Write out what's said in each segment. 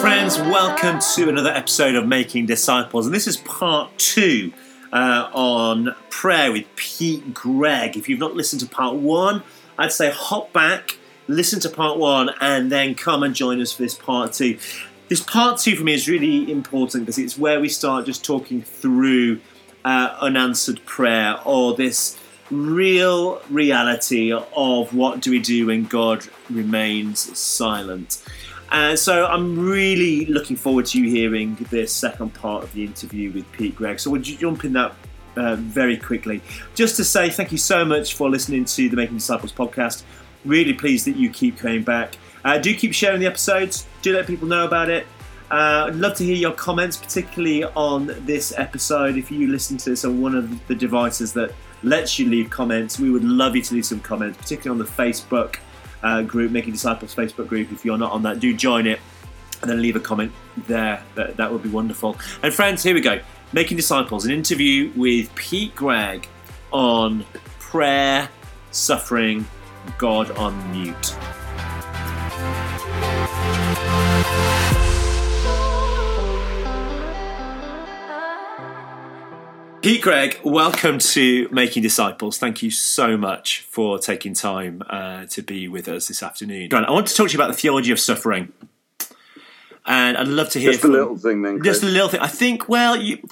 Friends, welcome to another episode of Making Disciples, and this is part two uh, on prayer with Pete Greig. If you've not listened to part one, I'd say hop back, listen to part one, and then come and join us for this part two. This part two for me is really important because it's where we start just talking through uh, unanswered prayer or this real reality of what do we do when God remains silent. And so I'm really looking forward to you hearing this second part of the interview with Pete Greig. So would you jump in that uh, very quickly? Just to say thank you so much for listening to the Making Disciples podcast. Really pleased that you keep coming back. Uh, do keep sharing the episodes. Do let people know about it. Uh, I'd love to hear your comments, particularly on this episode. If you listen to this on one of the devices that lets you leave comments, we would love you to leave some comments, particularly on the Facebook uh, group, Making Disciples Facebook group. If you're not on that, do join it and then leave a comment there. That, that would be wonderful. And friends, here we go. Making Disciples, an interview with Pete Greig on prayer, suffering, God on mute. Pete Greig, welcome to Making Disciples. Thank you so much for taking time uh, to be with us this afternoon. Grant, I want to talk to you about the theology of suffering. And I'd love to hear just a little thing, then. Chris. Just a little thing. I think. Well, you.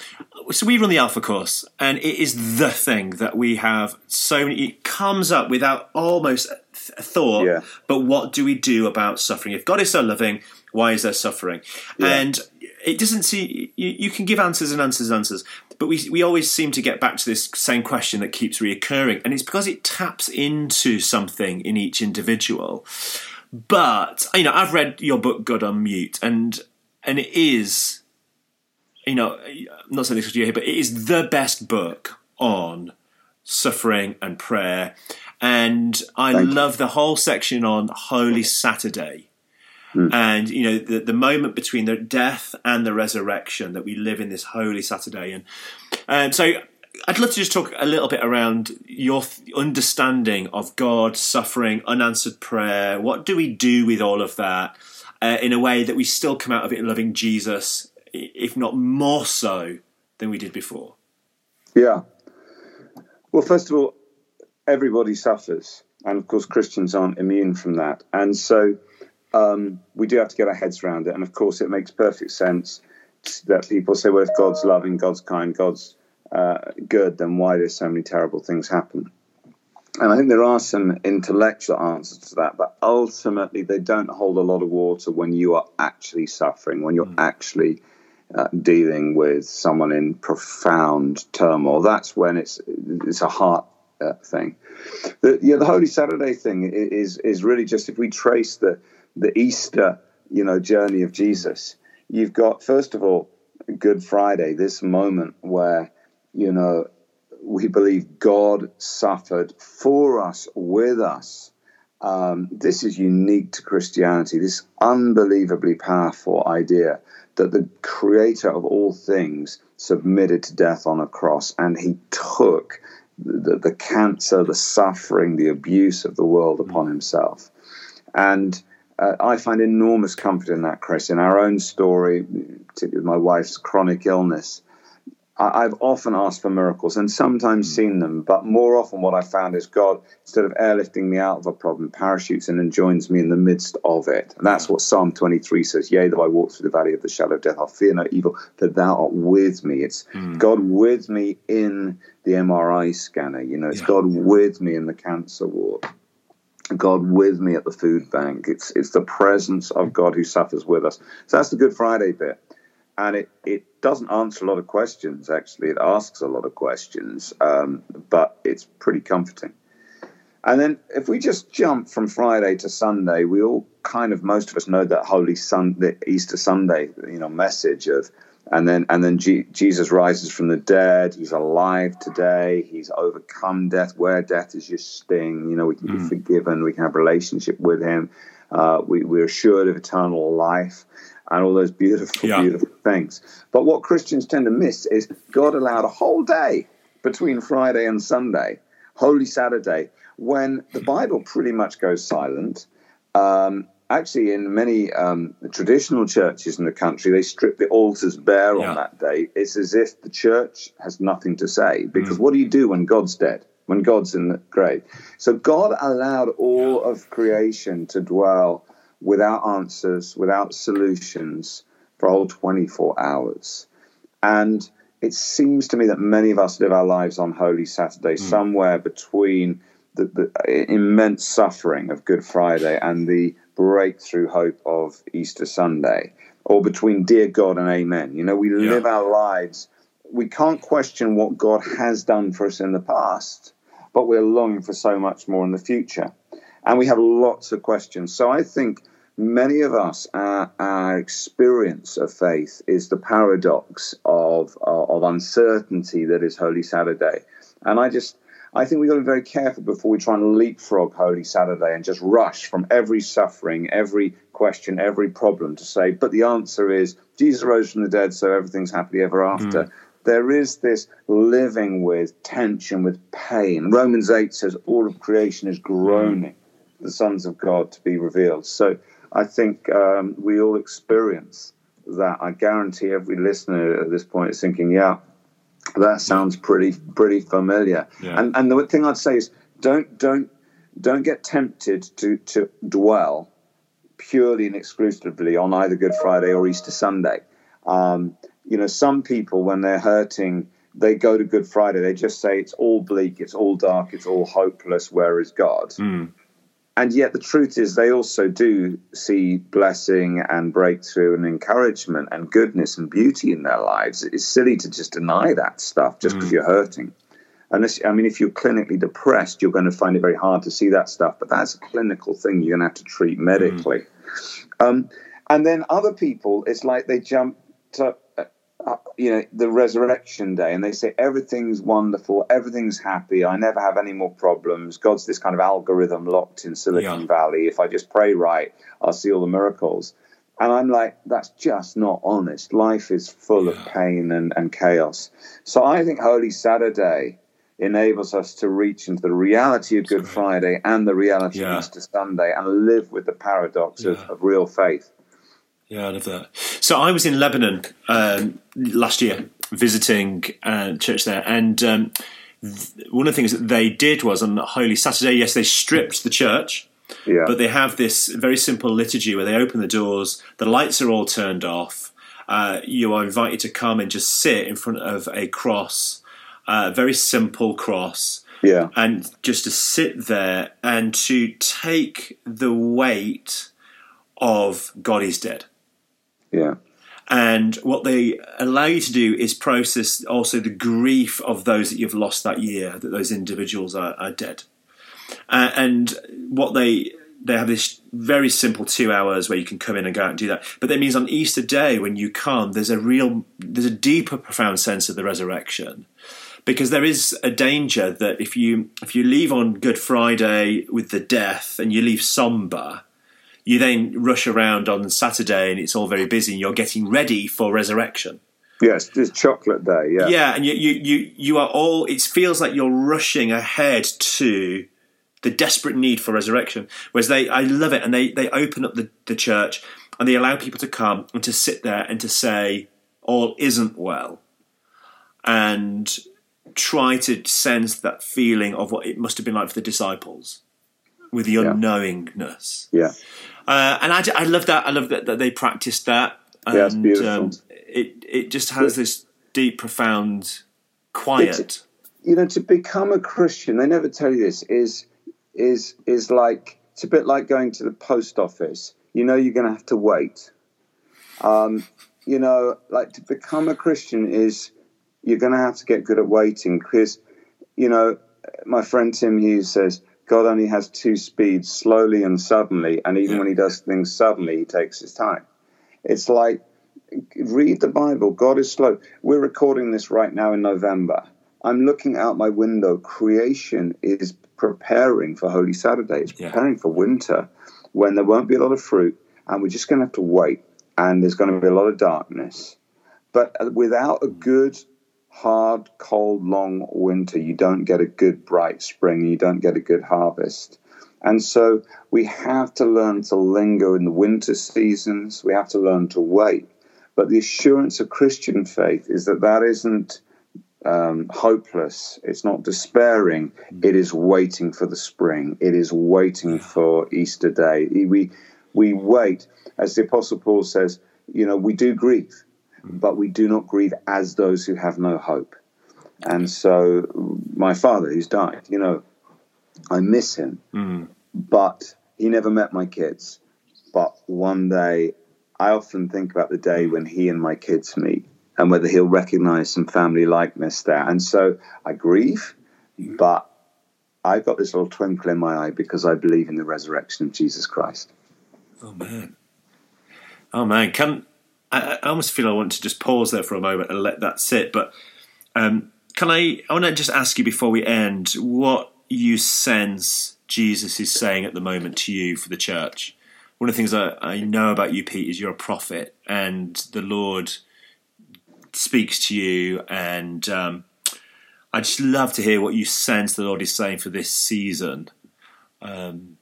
So we run the Alpha course, and it is the thing that we have so many. It comes up without almost a thought. Yeah. But what do we do about suffering? If God is so loving, why is there suffering? Yeah. And it doesn't see. You, you can give answers and answers and answers, but we we always seem to get back to this same question that keeps reoccurring, and it's because it taps into something in each individual. But you know, I've read your book "God on Mute," and and it is, you know, I'm not saying this because you're here, but it is the best book on suffering and prayer. And I Thank you. love the whole section on Holy Saturday. And you know the, the moment between the death and the resurrection that we live in this Holy Saturday, and and so I'd love to just talk a little bit around your th- understanding of God, suffering, unanswered prayer. What do we do with all of that uh, in a way that we still come out of it loving Jesus, if not more so than we did before? Yeah. Well, first of all, everybody suffers, and of course, Christians aren't immune from that, and so um, we do have to get our heads around it. And of course, it makes perfect sense that people say, "Well, if God's loving, God's kind, God's uh, good, then why do so many terrible things happen?" And I think there are some intellectual answers to that, but ultimately, they don't hold a lot of water when you are actually suffering, when you're actually uh, dealing with someone in profound turmoil. That's when it's it's a heart uh, thing. The, yeah, the Holy Saturday thing is is really just if we trace the the Easter you know journey of Jesus. You've got first of all Good Friday, this moment where you know we believe God suffered for us, with us. Um, this is unique to Christianity. This unbelievably powerful idea that the creator of all things submitted to death on a cross and he took the, the cancer, the suffering, the abuse of the world upon himself. And uh, I find enormous comfort in that, Chris. In our own story, particularly with my wife's chronic illness, I- I've often asked for miracles and sometimes hmm. seen them, but more often what I found is God, instead of airlifting me out of a problem, parachutes in and joins me in the midst of it. And that's hmm. what Psalm 23 says Yea, though I walk through the valley of the shadow of death, I'll fear no evil, for thou art with me. It's hmm. God with me in the MRI scanner, you know, it's Yeah. God with me in the cancer ward. God with me at the food bank. It's it's the presence of God who suffers with us. So that's the Good Friday bit, and it it doesn't answer a lot of questions. Actually, it asks a lot of questions, um, but it's pretty comforting. And then if we just jump from Friday to Sunday, we all kind of most of us know that Holy Sun, the Easter Sunday, you know, message of, and then and then G- Jesus rises from the dead. He's alive today. He's overcome death. Where death is your sting, you know, we can be forgiven. We can have relationship with Him. Uh, we, we're assured of eternal life and all those beautiful, Yeah. beautiful things. But what Christians tend to miss is God allowed a whole day between Friday and Sunday, Holy Saturday, when the Bible pretty much goes silent. Um, actually, in many um, traditional churches in the country, they strip the altars bare Yeah. on that day. It's as if the church has nothing to say. Because Mm. what do you do when God's dead? When God's in the grave? So God allowed all of creation to dwell without answers, without solutions for all 24 hours. And it seems to me that many of us live our lives on Holy Saturday, hmm. somewhere between the, the uh, immense suffering of Good Friday and the breakthrough hope of Easter Sunday, or between dear God and Amen. You know, we Yeah. live our lives. We can't question what God has done for us in the past, but we're longing for so much more in the future. And we have lots of questions. So I think many of us, our, our experience of faith is the paradox of, of, of uncertainty that is Holy Saturday. And I just, I think we've got to be very careful before we try and leapfrog Holy Saturday and just rush from every suffering, every question, every problem to say, but the answer is Jesus rose from the dead, so everything's happily ever after. Mm. There is this living with tension, with pain. Romans 8 says all of creation is groaning the sons of God to be revealed. So I think um, we all experience that. I guarantee every listener at this point is thinking, yeah, that sounds pretty pretty familiar. Yeah. And and the thing I'd say is don't don't don't get tempted to to dwell purely and exclusively on either Good Friday or Easter Sunday. Um, you know, some people when they're hurting, they go to Good Friday. They just say it's all bleak, it's all dark, it's all hopeless. Where is God? Mm. And yet, the truth is, they also do see blessing and breakthrough and encouragement and goodness and beauty in their lives. It's silly to just deny that stuff just because you're hurting. Unless, I mean, if you're clinically depressed, you're going to find it very hard to see that stuff. But that's a clinical thing you're going to have to treat medically. Um, and then other people, it's like they jump to, you know, the resurrection day and they say, everything's wonderful, everything's happy, I never have any more problems. God's this kind of algorithm locked in Silicon Yeah. Valley. If I just pray right, I'll see all the miracles. And I'm like, that's just not honest. Life is full of pain and, and chaos. So I think Holy Saturday enables us to reach into the reality of Good Friday and the reality Yeah. of Easter Sunday and live with the paradox of, of real faith. Yeah, I love that. So I was in Lebanon um, last year visiting uh, church there, and um, th- one of the things that they did was on Holy Saturday. Yes, they stripped the church, Yeah. but they have this very simple liturgy where they open the doors, the lights are all turned off. Uh, you are invited to come and just sit in front of a cross, a very simple cross, yeah. and just to sit there and to take the weight of God is dead. Yeah. And what they allow you to do is process also the grief of those that you've lost that year, that those individuals are, are dead. Uh, and what they they have this very simple two hours where you can come in and go out and do that. But that means on Easter Day when you come, there's a real there's a deeper, profound sense of the resurrection. Because there is a danger that if you if you leave on Good Friday with the death and you leave somber, you then rush around on Saturday and it's all very busy and you're getting ready for resurrection. Yes. it's chocolate day. Yeah. Yeah, and you, you, you, you are all, it feels like you're rushing ahead to the desperate need for resurrection. Whereas they, I love it, and they, they open up the, the church and they allow people to come and to sit there and to say, all isn't well. And try to sense that feeling of what it must have been like for the disciples with the unknowingness. Yeah. Uh, and I, I love that. I love that, that they practiced that. And, Yeah, it's beautiful. Um, it it just has this deep, profound quiet. It's- You know, to become a Christian, they never tell you this, is is is like it's a bit like going to the post office. You know you're gonna have to wait. Um, you know, like to become a Christian is you're gonna have to get good at waiting because you know, my friend Tim Hughes says God only has two speeds, slowly and suddenly, and even Yeah. when he does things suddenly, he takes his time. It's like read the Bible. God is slow. We're recording this right now in November. I'm looking out my window. Creation is preparing for Holy Saturday. It's Yeah. preparing for winter when there won't be a lot of fruit, and we're just going to have to wait. And there's going to be a lot of darkness. But uh, without a good, hard, cold, long winter, you don't get a good, bright spring. You don't get a good harvest. And so we have to learn to linger in the winter seasons. We have to learn to wait. But the assurance of Christian faith is that that isn't um, hopeless. It's not despairing. It is waiting for the spring. It is waiting for Easter Day. We we wait, as the Apostle Paul says. You know, we do grieve, but we do not grieve as those who have no hope. And so, my father, who's died, you know, I miss him, Mm. but he never met my kids. But one day, I often think about the day when he and my kids meet and whether he'll recognize some family likeness there. And so I grieve, but I've got this little twinkle in my eye because I believe in the resurrection of Jesus Christ. Oh man. Oh man. Can I, I almost feel I want to just pause there for a moment and let that sit. But um, can I? I want to just ask you before we end what you sense Jesus is saying at the moment to you for the church. One of the things I, I know about you, Pete, is you're a prophet, and the Lord speaks to you, and um, I'd just love to hear what you sense the Lord is saying for this season. Um,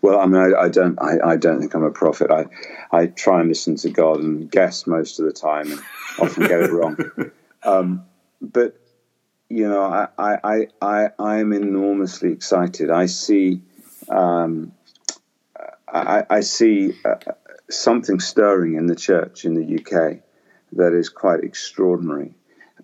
Well, I mean, I, I don't, I, I don't think I'm a prophet. I, I try and listen to God and guess most of the time, and often get it wrong. Um, but you know, I, I, I, I, am enormously excited. I see, um, I, I see uh, something stirring in the church in the UK that is quite extraordinary.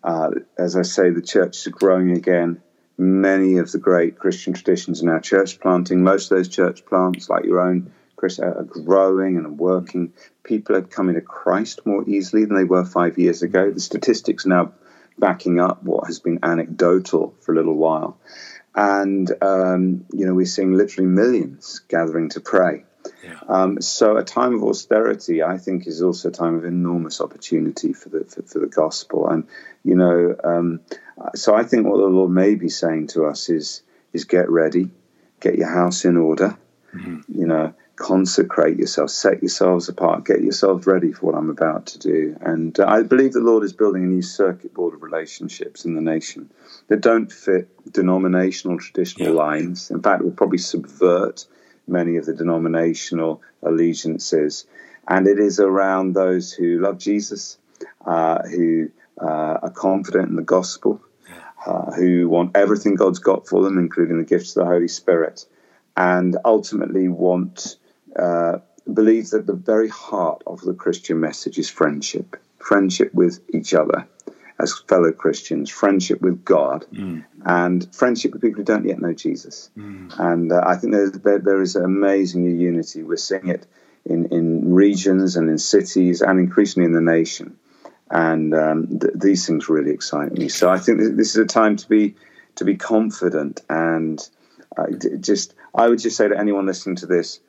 Uh, as I say, the church is growing again. Many of the great Christian traditions are now church planting. Most of those church plants, like your own, Chris, are growing and working. People are coming to Christ more easily than they were five years ago. The statistics now backing up what has been anecdotal for a little while. And, um, you know, we're seeing literally millions gathering to pray. Yeah. Um, so a time of austerity, I think, is also a time of enormous opportunity for the for, for the gospel. And you know, um, so I think what the Lord may be saying to us is is get ready, get your house in order. You know, consecrate yourself, set yourselves apart, get yourselves ready for what I'm about to do. And uh, I believe the Lord is building a new circuit board of relationships in the nation that don't fit denominational traditional Yeah. lines. In fact, it will probably subvert many of the denominational allegiances. And it is around those who love Jesus, uh, who uh, are confident in the gospel, uh, who want everything God's got for them, including the gifts of the Holy Spirit, and ultimately want, uh, believe that the very heart of the Christian message is friendship friendship with each other as fellow Christians, friendship with God, and friendship with people who don't yet know Jesus. And uh, I think there's, there, there is amazing unity. We're seeing it in, in regions and in cities and increasingly in the nation. And um, th- these things really excite me. So I think th- this is a time to be to be confident and uh, just I would just say to anyone listening to this,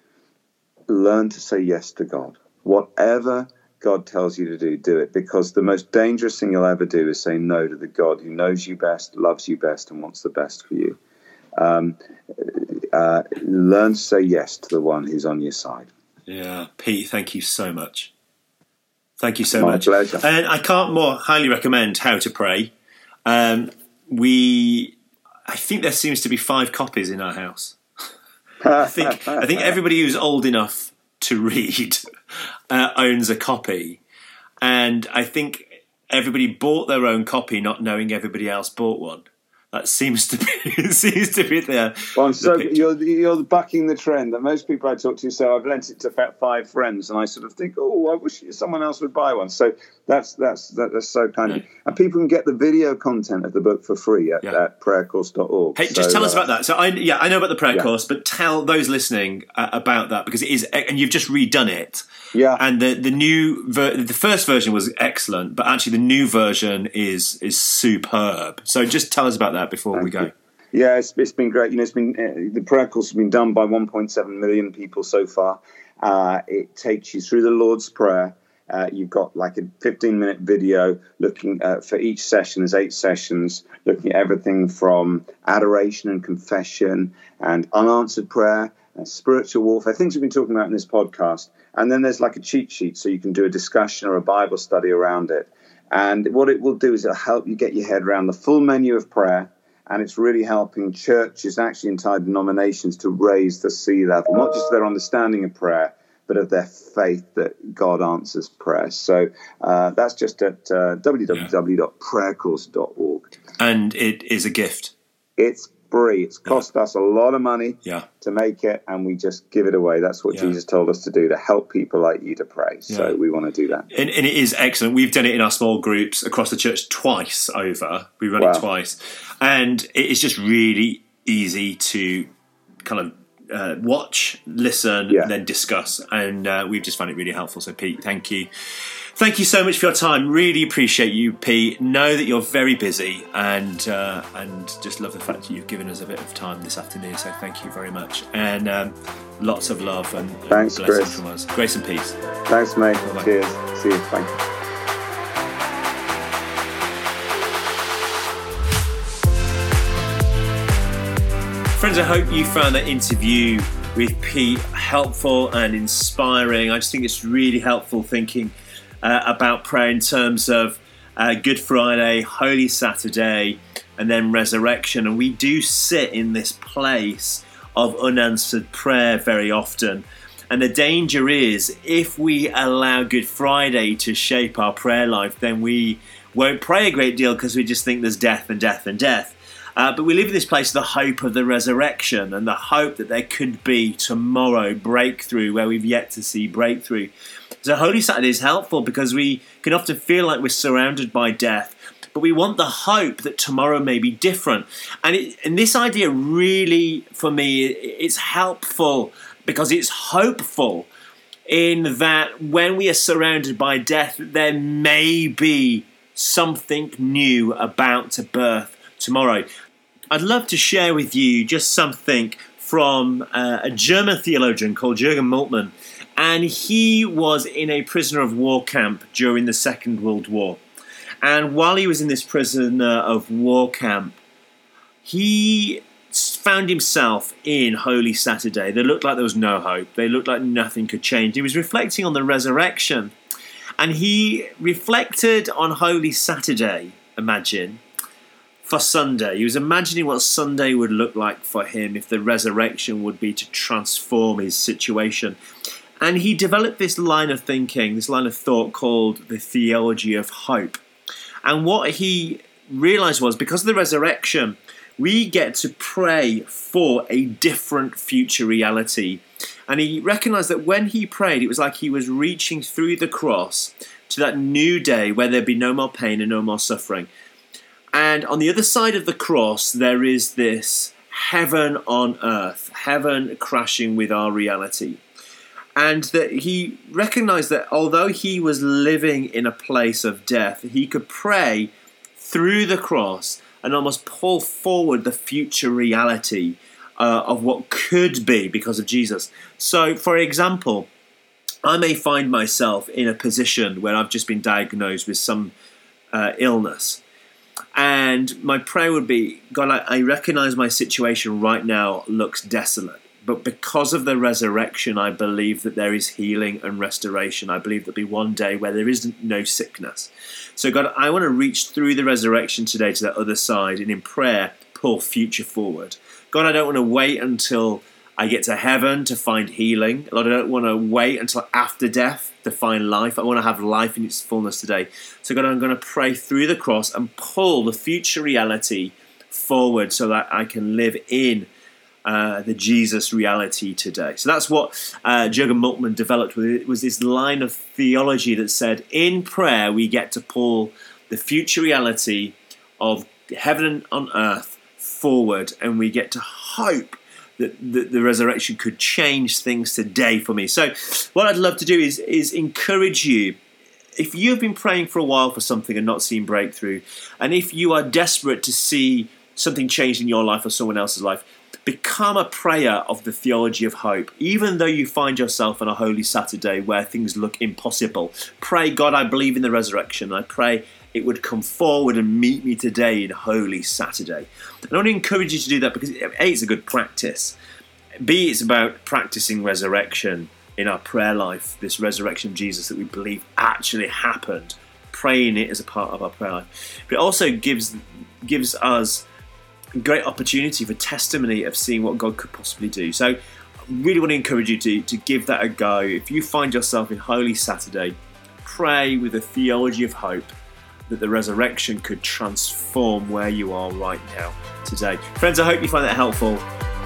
learn to say yes to God. Whatever God tells you to do, do it. Because the most dangerous thing you'll ever do is say no to the God who knows you best, loves you best, and wants the best for you. Um, uh, learn to say yes to the one who's on your side. Yeah, Pete, thank you so much. Thank you so My much. pleasure. And I can't more highly recommend How to Pray. Um, we, I think there seems to be five copies in our house. I think I think everybody who's old enough to read uh, owns a copy, and I think everybody bought their own copy, not knowing everybody else bought one. That seems to be seems to be the. Well, I'm so picture. you're you're backing the trend that most people I talk to say I've lent it to about five friends, and I sort of think, oh, I wish someone else would buy one. So that's that's that, that's so kind Yeah. And people can get the video content of the book for free at, Yeah. at prayercourse.org. Hey, just So, tell us uh, about that. So, I yeah, I know about the prayer Yeah. course, but tell those listening uh, about that because it is, and you've just redone it. Yeah, And the the new ver- the first version was excellent, but actually the new version is is superb. So, just tell us about that before we go. you. Yeah, it's, it's been great. You know, it's been uh, the prayer course has been done by 1.7 million people so far. Uh, it takes you through the Lord's Prayer. Uh, you've got like a 15 minute video looking uh, for each session. There's eight sessions looking at everything from adoration and confession and unanswered prayer, and spiritual warfare, things we've been talking about in this podcast. And then there's like a cheat sheet so you can do a discussion or a Bible study around it. And what it will do is it'll help you get your head around the full menu of prayer and it's really helping churches, actually entire denominations, to raise the sea level, not just their understanding of prayer, but of their faith that God answers prayer. So uh, that's just at uh, www.prayercourse.org. And it is a gift. It's free. It's cost yeah. us a lot of money yeah. to make it, and we just give it away. That's what yeah. Jesus told us to do to help people like you to pray. So we want to do that. And, and, it is excellent. We've done it in our small groups across the church twice over. We run wow. it twice, and it is just really easy to kind of uh, watch, listen, and then discuss. And uh, we've just found it really helpful. So, Pete, thank you. Thank you so much for your time. Really appreciate you, Pete. Know that you're very busy, and uh, and just love the fact that you've given us a bit of time this afternoon. So thank you very much, and um, lots of love and, and Thanks, blessings Chris. from us. Grace and peace. Thanks, mate. Bye-bye. Cheers. See you. Thank you. Friends, I hope you found that interview with Pete helpful and inspiring. I just think it's really helpful thinking uh, about prayer in terms of uh, Good Friday, Holy Saturday, and then resurrection. And we do sit in this place of unanswered prayer very often. And the danger is if we allow Good Friday to shape our prayer life, then we won't pray a great deal because we just think there's death and death and death. Uh, but we live in this place of the hope of the resurrection and the hope that there could be tomorrow breakthrough where we've yet to see breakthrough. So Holy Saturday is helpful because we can often feel like we're surrounded by death, but we want the hope that tomorrow may be different. And, it, and this idea really, for me, it's helpful because it's hopeful in that when we are surrounded by death, there may be something new about to birth tomorrow. I'd love to share with you just something from uh, a German theologian called Jürgen Moltmann and he was in a prisoner of war camp during the Second World War. And while he was in this prisoner of war camp, he found himself in Holy Saturday. They looked like there was no hope. They looked like nothing could change. He was reflecting on the resurrection. And he reflected on Holy Saturday, imagine, for Sunday. He was imagining what Sunday would look like for him if the resurrection would be to transform his situation. And he developed this line of thinking, this line of thought called the theology of hope. And what he realized was because of the resurrection, we get to pray for a different future reality. And he recognized that when he prayed, it was like he was reaching through the cross to that new day where there'd be no more pain and no more suffering. And on the other side of the cross, there is this heaven on earth, heaven crashing with our reality and that he recognized that although he was living in a place of death, he could pray through the cross and almost pull forward the future reality uh, of what could be because of Jesus. So, for example, I may find myself in a position where I've just been diagnosed with some uh, illness. And my prayer would be God, I, I recognize my situation right now looks desolate. But because of the resurrection, I believe that there is healing and restoration. I believe there'll be one day where there isn't no sickness. So, God, I want to reach through the resurrection today to that other side and in prayer pull future forward. God, I don't want to wait until I get to heaven to find healing. Lord, I don't want to wait until after death to find life. I want to have life in its fullness today. So, God, I'm going to pray through the cross and pull the future reality forward so that I can live in uh, the Jesus reality today. So that's what uh, Jürgen Moltmann developed with it was this line of theology that said, in prayer we get to pull the future reality of heaven on earth forward, and we get to hope that the, the, resurrection could change things today for me. So, what I'd love to do is is encourage you. If you've been praying for a while for something and not seen breakthrough, and if you are desperate to see something change in your life or someone else's life, Become a prayer of the theology of hope. Even though you find yourself on a Holy Saturday where things look impossible, pray, God, I believe in the resurrection. I pray it would come forward and meet me today in Holy Saturday. And I want to encourage you to do that because A, it's a good practice. B, it's about practicing resurrection in our prayer life, this resurrection of Jesus that we believe actually happened, praying it as a part of our prayer life. But it also gives gives us great opportunity for testimony of seeing what God could possibly do. So, really want to encourage you to, to give that a go. If you find yourself in Holy Saturday, pray with a theology of hope that the resurrection could transform where you are right now today. Friends, I hope you find that helpful.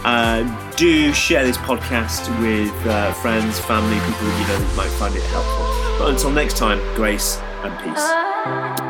Uh, do share this podcast with uh, friends, family, people you know that might find it helpful. But until next time, grace and peace.